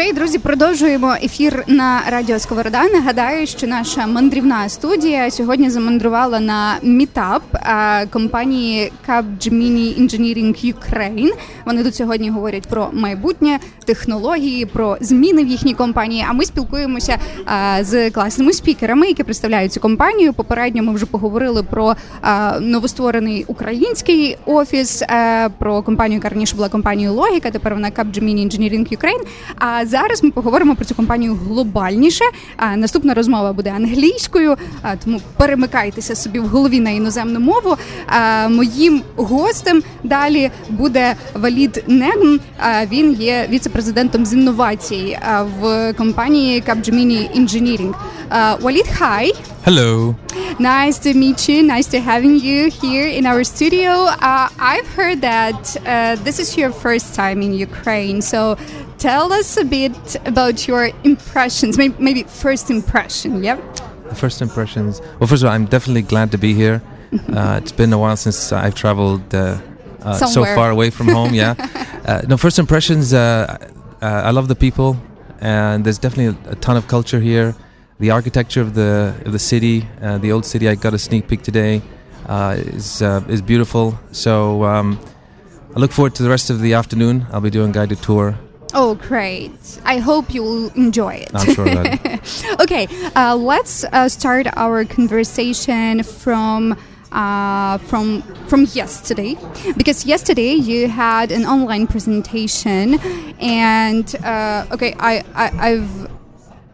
Окей, друзі, продовжуємо ефір на радіо Сковорода. Нагадаю, що наша мандрівна студія сьогодні замандрувала на мітап компанії Capgemini Engineering Ukraine. Вони тут сьогодні говорять про майбутнє технології, про зміни в їхній компанії. А ми спілкуємося з класними спікерами, які представляють цю компанію. Попередньо ми вже поговорили про новостворений український офіс, про компанію, яка раніше була компанією Логіка. Тепер вона Capgemini Engineering Ukraine. А зараз ми поговоримо про цю компанію глобальніше. А наступна розмова буде англійською, а, тому перемикайтеся собі в голові на іноземну мову. А, моїм гостем далі буде Валід Негм. А, він є віце-президентом з інновацій в компанії Capgemini Engineering. Валід, hi. Hello. Nice to meet you. Nice to having you here in our studio. Uh, I've heard that uh, this is your first time in Ukraine. So tell us a bit about your impressions, maybe, maybe first impression, yeah? First impressions. Well, first of all, I'm definitely glad to be here. Uh, it's been a while since I've traveled uh, uh, so far away from home. Yeah. Uh, no, first impressions. Uh, uh, I love the people, and there's definitely a, a, ton of culture here. The architecture of the of the city, the old city. I got a sneak peek today. is is beautiful. So um, I look forward to the rest of the afternoon. I'll be doing guided tour Oh, great. I hope you'll enjoy it. I'm sure that. okay, uh, let's uh, start our conversation from. Uh, from from yesterday because yesterday you had an online presentation and uh, okay I, I I've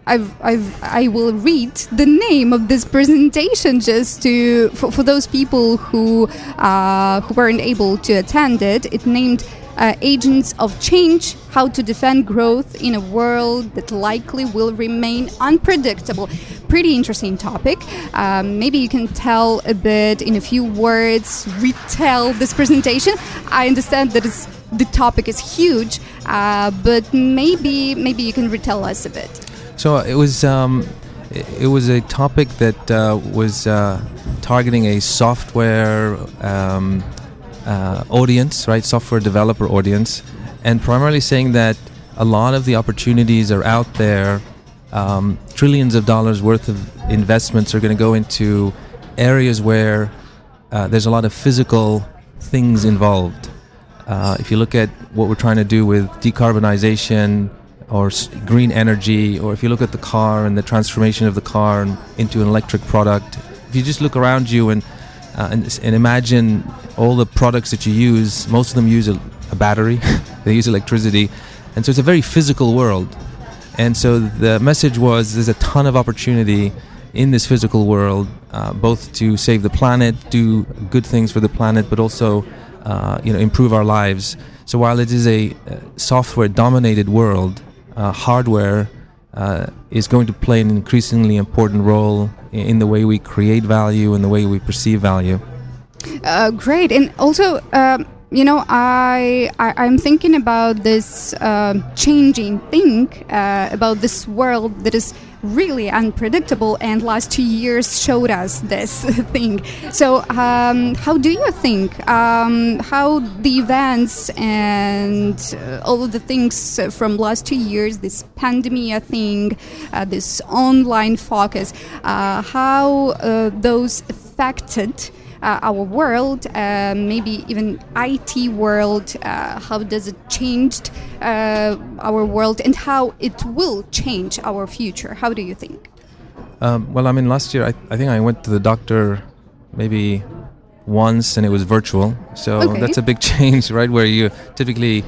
I've, I've, I will read the name of this presentation just to for, for those people who uh, who weren't able to attend it. It named uh, agents of change, how to defend growth in a world that likely will remain unpredictable. Pretty interesting topic. Um, maybe you can tell a bit in a few words, retell this presentation. I understand that the topic is huge, uh, but maybe maybe you can retell us a bit. So it was. Um it was a topic that uh, was uh, targeting a software um, uh, audience, right? Software developer audience, and primarily saying that a lot of the opportunities are out there. Um, trillions of dollars worth of investments are going to go into areas where uh, there's a lot of physical things involved. Uh, if you look at what we're trying to do with decarbonization or green energy, or if you look at the car and the transformation of the car into an electric product, if you just look around you and uh, and, and, imagine all the products that you use. Most of them use a, a battery, they use electricity, and so it's a very physical world. And so the message was there's a ton of opportunity in this physical world, uh, both to save the planet, do good things for the planet, but also uh, you know improve our lives. So while it is a uh, software-dominated world, uh, hardware uh, is going to play an increasingly important role in the way we create value and the way we perceive value. Uh, great, and also. Um, you know, I, I am thinking about this uh, changing thing uh, about this world that is really unpredictable, and last two years showed us this thing. So, um, how do you think um, how the events and uh, all of the things from last two years, this pandemic thing, uh, this online focus, uh, how uh, those affected? Uh, our world, uh, maybe even IT world, uh, how does it changed uh, our world and how it will change our future? How do you think? Um, well, I mean, last year I, I think I went to the doctor maybe once and it was virtual. So okay. that's a big change, right? Where you typically,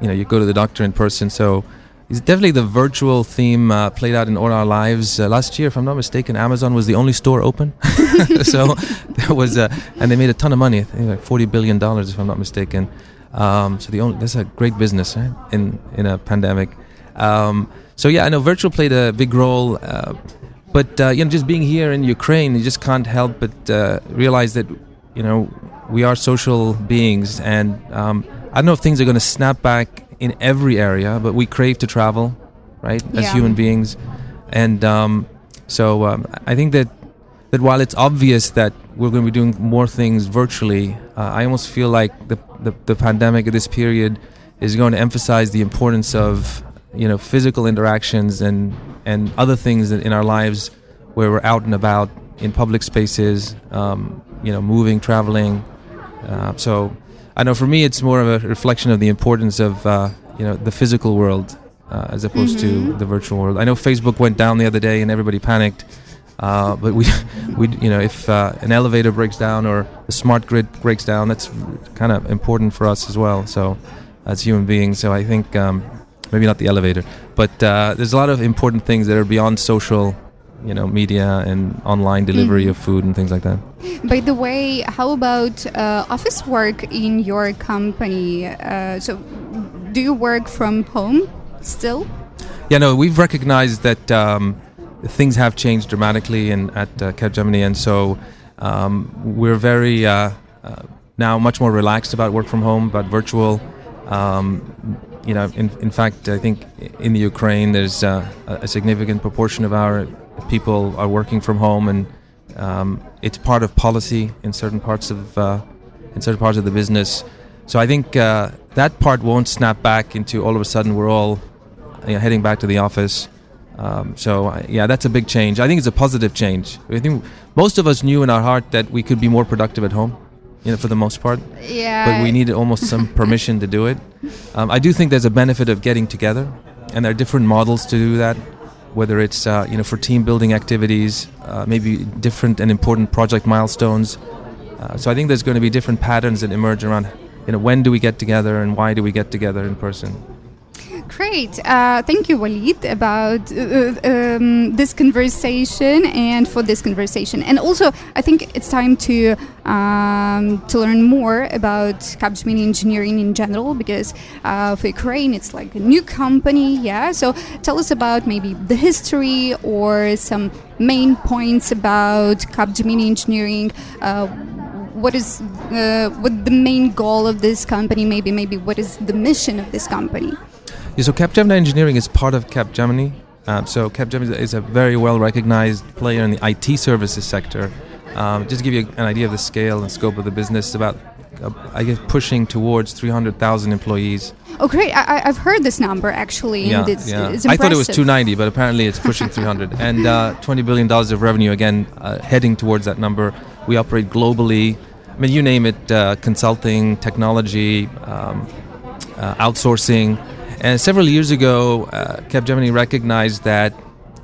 you know, you go to the doctor in person. So it's definitely the virtual theme uh, played out in all our lives. Uh, last year, if I'm not mistaken, Amazon was the only store open. so there was, uh, and they made a ton of money. I think like 40 billion dollars, if I'm not mistaken. Um, so the only that's a great business right? in in a pandemic. Um, so yeah, I know virtual played a big role. Uh, but uh, you know, just being here in Ukraine, you just can't help but realize that you know we are social beings, and um, I don't know if things are going to snap back in every area, but we crave to travel, right, as yeah. human beings, and um, so um, I think that that while it's obvious that we're going to be doing more things virtually, uh, I almost feel like the, the, the pandemic at this period is going to emphasize the importance of you know physical interactions and and other things in our lives where we're out and about in public spaces, um, you know, moving, traveling. Uh, so I know for me, it's more of a reflection of the importance of uh, you know the physical world uh, as opposed Mm-hmm. to the virtual world. I know Facebook went down the other day and everybody panicked. Uh, but we, we, you know, if uh, an elevator breaks down or the smart grid breaks down, that's kind of important for us as well. So, as human beings, so I think um, maybe not the elevator, but uh, there's a lot of important things that are beyond social, you know, media and online delivery Mhm. of food and things like that. By the way, how about uh, office work in your company? Uh, so, do you work from home still? Yeah, no, we've recognized that um, things have changed dramatically in, at uh, Capgemini, and so um, we're very uh, uh, now much more relaxed about work from home, about virtual. Um, you know, in, in fact, I think in the Ukraine, there's uh, a significant proportion of our people are working from home, and um, it's part of policy in certain parts of uh, in certain parts of the business. So I think uh, that part won't snap back into all of a sudden we're all you know, heading back to the office. Um, so uh, yeah, that's a big change. I think it's a positive change. I think most of us knew in our heart that we could be more productive at home, you know, for the most part. Yeah. But we needed almost some permission to do it. Um, I do think there's a benefit of getting together, and there are different models to do that. Whether it's uh, you know for team building activities, uh, maybe different and important project milestones. Uh, so I think there's going to be different patterns that emerge around. You know, when do we get together, and why do we get together in person? Great. Uh, thank you, Walid, about uh, um, this conversation and for this conversation. And also, I think it's time to um, to learn more about Capgemini engineering in general because uh, for Ukraine, it's like a new company. Yeah. So tell us about maybe the history or some main points about Capgemini engineering. Uh, what is uh, what the main goal of this company? Maybe maybe what is the mission of this company? Yeah, so Capgemini Engineering is part of Capgemini. Um, so Capgemini is a very well recognized player in the IT services sector. Um, just to give you an idea of the scale and scope of the business, about uh, I guess pushing towards 300,000 employees. Oh, great! I, I've heard this number actually. Yeah, and it's, yeah. it's I thought it was 290, but apparently it's pushing 300. And uh, 20 billion dollars of revenue again, uh, heading towards that number. We operate globally. I mean, you name it: uh, consulting, technology, um, uh, outsourcing. And several years ago, uh, Capgemini recognized that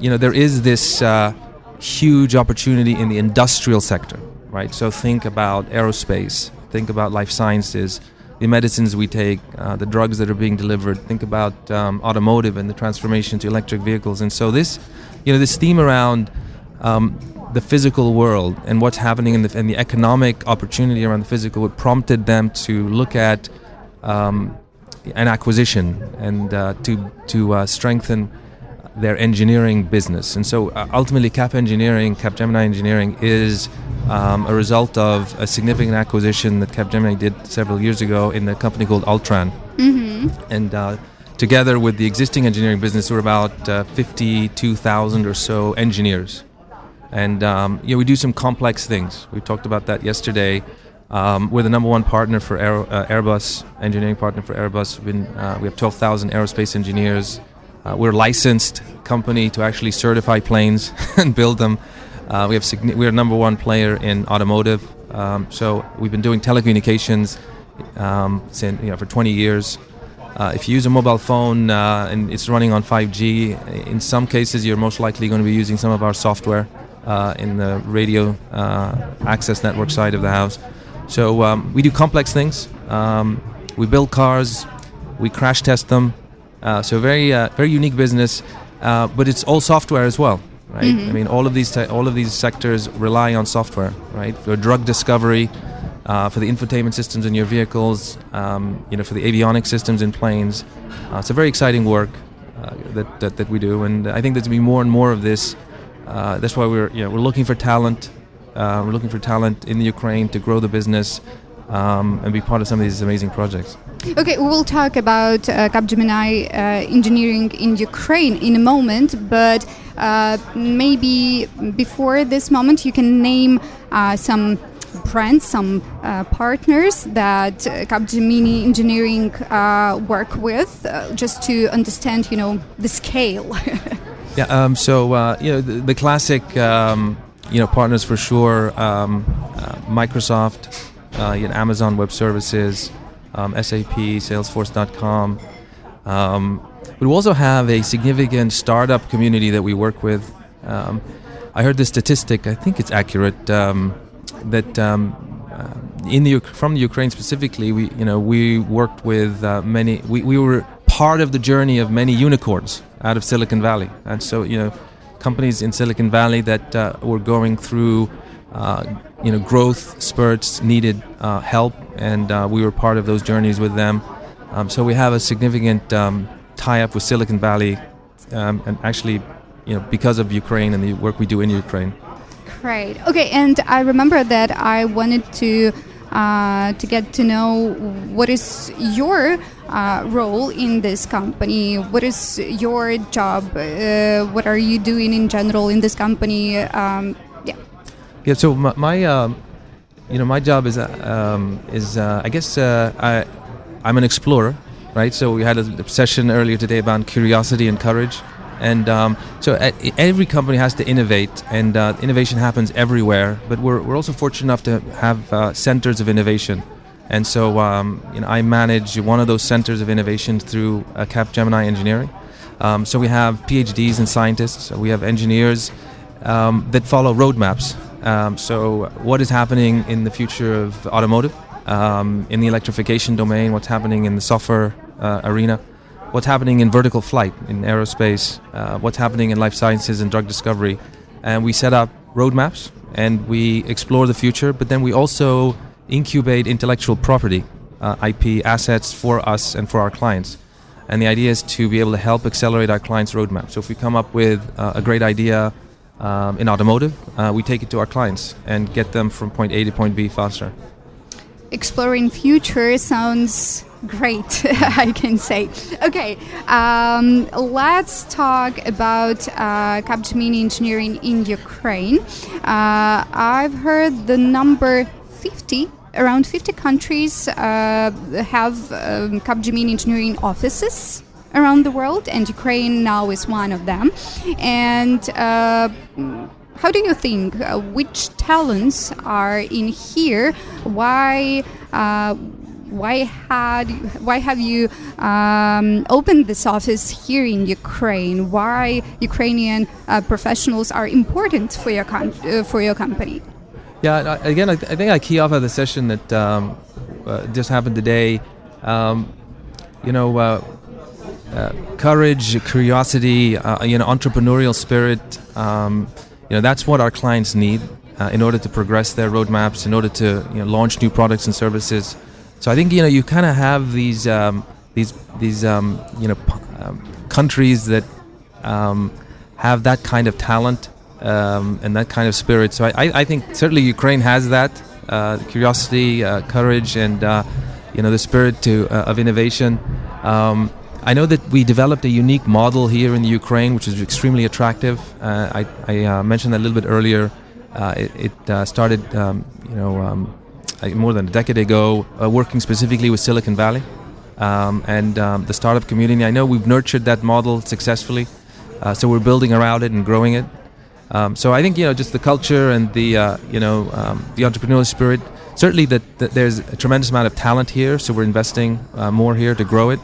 you know there is this uh, huge opportunity in the industrial sector, right? So think about aerospace, think about life sciences, the medicines we take, uh, the drugs that are being delivered. Think about um, automotive and the transformation to electric vehicles. And so this, you know, this theme around um, the physical world and what's happening in the, and the economic opportunity around the physical world prompted them to look at um, an acquisition and uh, to to uh, strengthen their engineering business. And so uh, ultimately, Cap Engineering, Capgemini Engineering, is um, a result of a significant acquisition that Capgemini did several years ago in a company called Altran. Mm-hmm. And uh, together with the existing engineering business, we're about uh, 52,000 or so engineers. And um, you know, we do some complex things. We talked about that yesterday. Um, we're the number one partner for Aero, uh, Airbus, engineering partner for Airbus. Been, uh, we have 12,000 aerospace engineers. Uh, we're a licensed company to actually certify planes and build them. Uh, we have we're number one player in automotive. Um, so we've been doing telecommunications um, since, you know, for 20 years. Uh, if you use a mobile phone uh, and it's running on 5G, in some cases you're most likely going to be using some of our software in the radio access network side of the house. So um, we do complex things. Um, we build cars, we crash test them. Uh, so very uh, very unique business, uh, but it's all software as well, right? Mhm. I mean, all of these te- all of these sectors rely on software, right? For drug discovery, uh, for the infotainment systems in your vehicles, um, you know, for the avionic systems in planes. Uh, it's a very exciting work uh, that, that that we do, and I think there's going to be more and more of this. Uh, that's why we're you know we're looking for talent. Uh, we're looking for talent in the Ukraine to grow the business um, and be part of some of these amazing projects. Okay, we will talk about uh, Capgemini uh, engineering in Ukraine in a moment, but uh, maybe before this moment, you can name uh, some brands, some uh, partners that uh, Capgemini Engineering uh, work with, uh, just to understand, you know, the scale. yeah. Um, so uh, you know the, the classic, um, you know, partners for sure. Um, uh, Microsoft, you know, Amazon Web Services, um, SAP, Salesforce.com. Um, we also have a significant startup community that we work with. Um, I heard the statistic. I think it's accurate um, that um, uh, in the from the Ukraine specifically, we you know we worked with uh, many. We, we were part of the journey of many unicorns out of Silicon Valley, and so you know companies in Silicon Valley that uh, were going through uh, you know growth spurts needed uh, help, and uh, we were part of those journeys with them. Um, so we have a significant um, tie-up with Silicon Valley, um, and actually, you know, because of Ukraine and the work we do in Ukraine. Great. Okay, and I remember that I wanted to to get to know what is your uh, role in this company. What is your job? Uh, what are you doing in general in this company? Um, yeah. Yeah. So my, my um, you know, my job is um, is uh, I guess uh, I I'm an explorer, right? So we had a session earlier today about curiosity and courage. And um, so every company has to innovate, and uh, innovation happens everywhere. But we're, we're also fortunate enough to have uh, centers of innovation. And so um, you know, I manage one of those centers of innovation through uh, Capgemini Engineering. Um, so we have PhDs and scientists, we have engineers um, that follow roadmaps. Um, so, what is happening in the future of automotive? um, in the electrification domain, what's happening in the software uh, arena, what's happening in vertical flight, in aerospace, uh, what's happening in life sciences and drug discovery. And we set up roadmaps and we explore the future, but then we also incubate intellectual property, uh, IP assets for us and for our clients. And the idea is to be able to help accelerate our clients' roadmap. So if we come up with uh, a great idea um, in automotive, uh, we take it to our clients and get them from point A to point B faster exploring future sounds great, I can say. Okay, um, let's talk about uh, Capgemini engineering in Ukraine. Uh, I've heard the number 50 around 50 countries uh, have um, Capgemini engineering offices around the world, and Ukraine now is one of them. And uh, how do you think uh, which talents are in here? Why? Uh, why had why have you um, opened this office here in Ukraine? Why Ukrainian uh, professionals are important for your uh, for your company? Yeah, again, I, th- I, think I key off of the session that um, uh, just happened today. Um, you know, uh, courage, curiosity, you know, entrepreneurial spirit. Um, you know, that's what our clients need uh, in order to progress their roadmaps, in order to you know, launch new products and services. So I think you know you kind of have these um, these these um, you know um, countries that um, have that kind of talent um, and that kind of spirit. So I, I think certainly Ukraine has that uh, curiosity, uh, courage, and uh, you know the spirit to uh, of innovation. I know that we developed a unique model here in the Ukraine, which is extremely attractive. Uh, I, I uh, mentioned that a little bit earlier. Uh, it, it uh, started, um, you know, um, more than a decade ago, uh, working specifically with Silicon Valley um, and um, the startup community. I know we've nurtured that model successfully, uh, so we're building around it and growing it. Um, so I think you know, just the culture and the you know um, the entrepreneurial spirit. Certainly, that, that, there's a tremendous amount of talent here, so we're investing more here to grow it.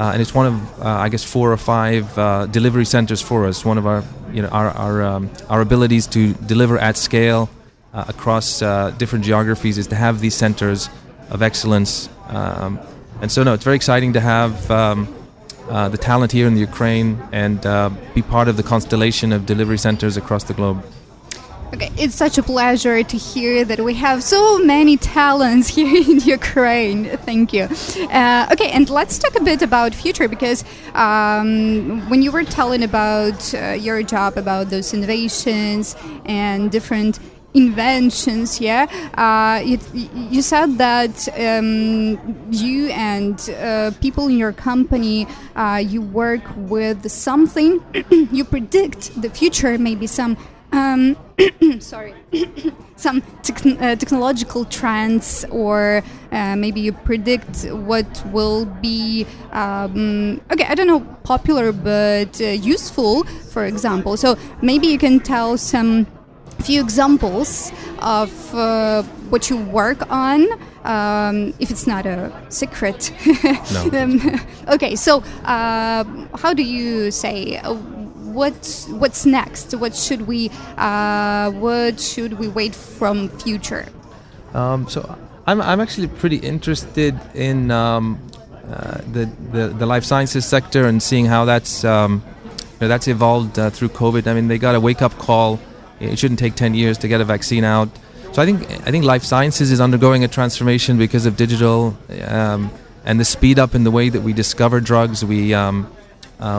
Uh, and it's one of uh, I guess four or five uh, delivery centers for us. One of our you know our our, um, our abilities to deliver at scale uh, across uh, different geographies is to have these centers of excellence. Um, and so no, it's very exciting to have um, uh, the talent here in the Ukraine and be part of the constellation of delivery centers across the globe. Okay, it's such a pleasure to hear that we have so many talents here in Ukraine. Thank you. Uh, okay, and let's talk a bit about future because um, when you were telling about uh, your job, about those innovations and different inventions yeah uh, you said that um, you and uh, people in your company uh, you work with something you predict the future maybe some um, sorry, some uh, technological trends, or uh, maybe you predict what will be, um, okay, I don't know, popular but uh, useful, for example. So maybe you can tell some few examples of uh, what you work on. Um, if it's not a secret. no. um, okay, so uh, how do you say? What what's next? What should we uh, what should we wait from future? Um, so I'm I'm actually pretty interested in um, uh, the, the, the life sciences sector and seeing how that's um, that's evolved uh, through COVID. I mean, they got a wake up call. It shouldn't take ten years to get a vaccine out. So I think I think life sciences is undergoing a transformation because of digital um, and the speed up in the way that we discover drugs. We um,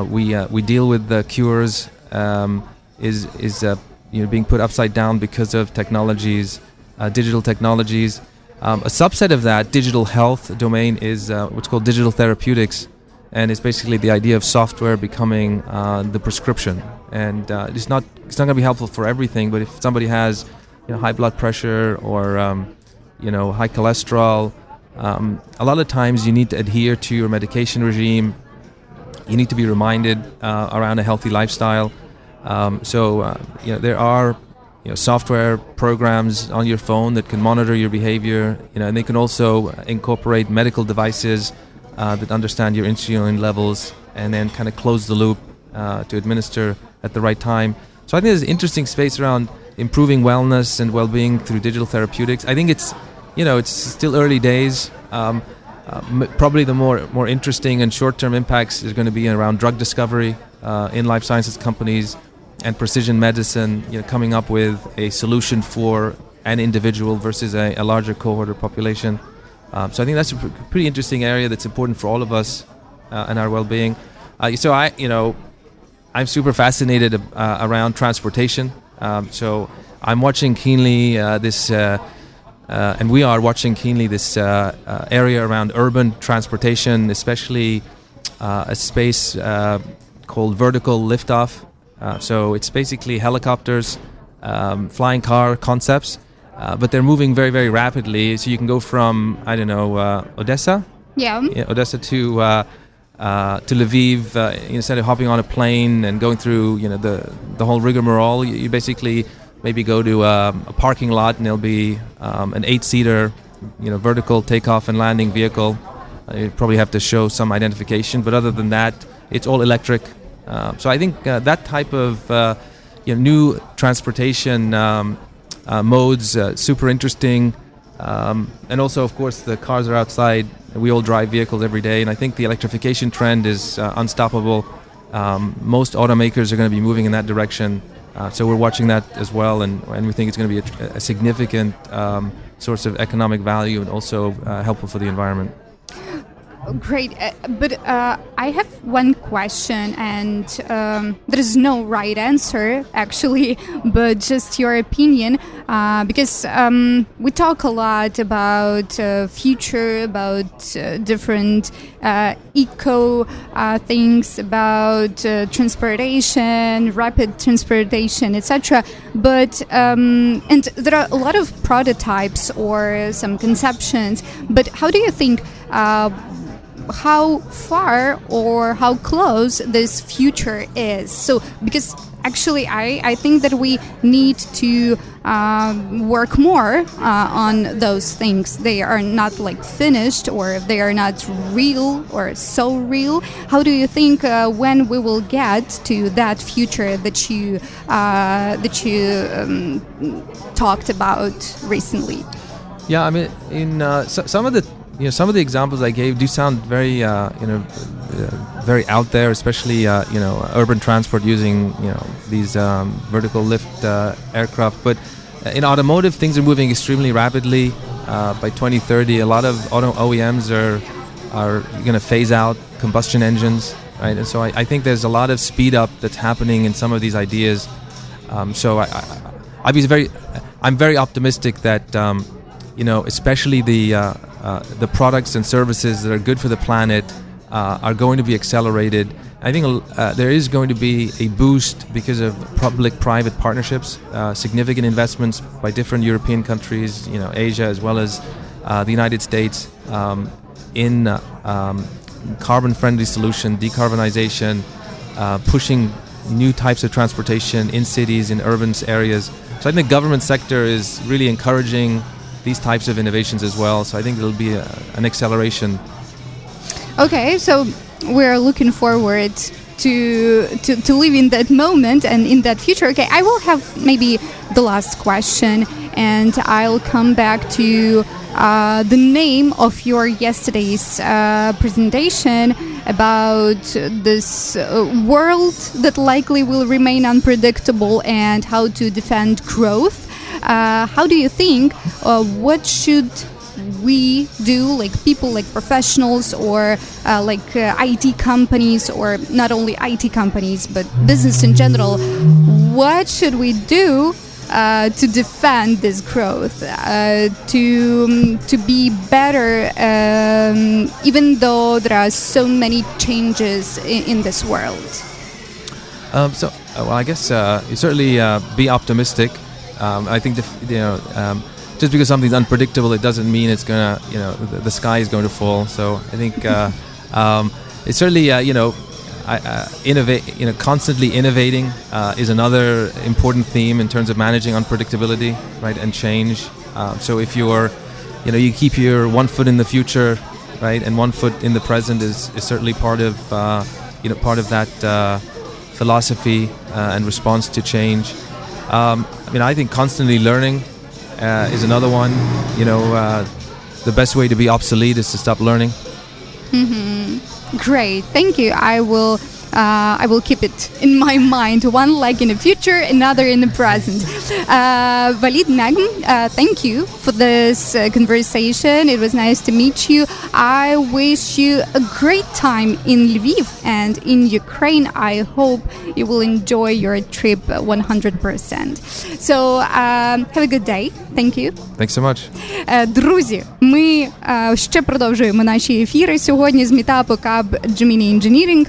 we uh, we deal with the cures um, is is uh, you know being put upside down because of technologies, uh, digital technologies. Um, a subset of that digital health domain is uh, what's called digital therapeutics, and it's basically the idea of software becoming uh, the prescription. And it's not it's not going to be helpful for everything, but if somebody has you know high blood pressure or um, you know high cholesterol, um, a lot of times you need to adhere to your medication regime you need to be reminded uh, around a healthy lifestyle. Um, so uh, you know there are you know software programs on your phone that can monitor your behavior. You know, and they can also incorporate medical devices uh, that understand your insulin levels and then kind of close the loop uh, to administer at the right time. So I think there's an interesting space around improving wellness and well-being through digital therapeutics. I think it's you know it's still early days. Um, uh, probably the more more interesting and short-term impacts is going to be around drug discovery uh, in life sciences companies and precision medicine. You know, coming up with a solution for an individual versus a, a larger cohort or population. Um, so I think that's a pr- pretty interesting area that's important for all of us uh, and our well-being. Uh, so I, you know, I'm super fascinated uh, around transportation. Um, so I'm watching keenly this uh, and we are watching keenly this uh, uh, area around urban transportation, especially a space called vertical liftoff. so it's basically helicopters, um, flying car concepts, but they're moving very, very rapidly. So you can go from, I don't know, Odessa? Yeah. yeah Odessa to. Uh, to Lviv, uh, instead of hopping on a plane and going through, you know, the the whole rigmarole, you, you basically maybe go to a, um, a parking lot and there'll be um, an eight-seater, you know, vertical takeoff and landing vehicle. Uh, you probably have to show some identification, but other than that, it's all electric. Uh, so I think uh, that type of uh, you know, new transportation um, uh, modes uh, super interesting. Um, and also, of course, the cars are outside. We all drive vehicles every day, and I think the electrification trend is unstoppable. Um, most automakers are going to be moving in that direction. Uh, so we're watching that as well, and, and we think it's going to be a, a significant um, source of economic value and also uh, helpful for the environment. Great, uh, but uh, I have one question, and um, there is no right answer actually, but just your opinion, uh, because um, we talk a lot about uh, future, about uh, different uh, eco things, about transportation, rapid transportation, etc. But um, and there are a lot of prototypes or some conceptions. But how do you think? How far or how close this future is. So, because actually, I, I think that we need to um, work more uh, on those things. They are not like finished or they are not real or so real. How do you think uh, when we will get to that future that you uh, that you um, talked about recently? Yeah, I mean, in uh, so, some of the you know some of the examples I gave do sound very uh, you know uh, very out there, especially uh, you know urban transport using you know these um, vertical lift uh, aircraft. But uh, in automotive, things are moving extremely rapidly. Uh, by 2030, a lot of auto OEMs are are going to phase out combustion engines, right? And so I, I, think there's a lot of speed up that's happening in some of these ideas. Um, so I, I, I was very, I'm very optimistic that um, you know, especially the uh, the products and services that are good for the planet uh, are going to be accelerated. I think uh, there is going to be a boost because of public-private partnerships, uh, significant investments by different European countries, you know, Asia as well as uh, the United States, um, in um, carbon-friendly solution, decarbonization, pushing new types of transportation in cities, in urban areas. So I think the government sector is really encouraging these types of innovations as well. So I think it'll be a, an acceleration. Okay, so we're looking forward to, to to live in that moment and in that future. Okay, I will have maybe the last question, and I'll come back to uh, the name of your yesterday's uh, presentation about this uh, world that likely will remain unpredictable and how to defend growth. Uh, how do you think? Uh, what should we do, like people, like professionals, or uh, like uh, IT companies, or not only IT companies, but business in general, what should we do uh, to defend this growth, uh, to um, to be better, um, even though there are so many changes in, in this world. Um, so, uh, well, I guess uh, you certainly be optimistic. Um, I think the, you know um, just because something's unpredictable, it doesn't mean it's gonna, you know, the, the sky is going to fall. So I think uh, um, it's certainly, uh, you know, uh, innovate, you know, constantly innovating uh, is another important theme in terms of managing unpredictability, right, and change. Um, so if you're, you know, you keep your one foot in the future, right, and one foot in the present is, is certainly part of, uh, you know, part of that uh, philosophy and response to change. Um, I mean, I think constantly learning uh, is another one. You know, uh, the best way to be obsolete is to stop learning. Mm-hmm. Great, thank you. I will uh, I will keep it in my mind. One leg in the future, another in the present. Uh, Walid Negm, uh, thank you for this uh, conversation. It was nice to meet you. I wish you a great time in Lviv and in Ukraine. I hope you will enjoy your trip 100%. So um, have a good day. Thank you. Thanks so much. Uh, друзі, ми uh, ще продовжуємо наші ефіри сьогодні з мітапу Каб Gemini Engineering.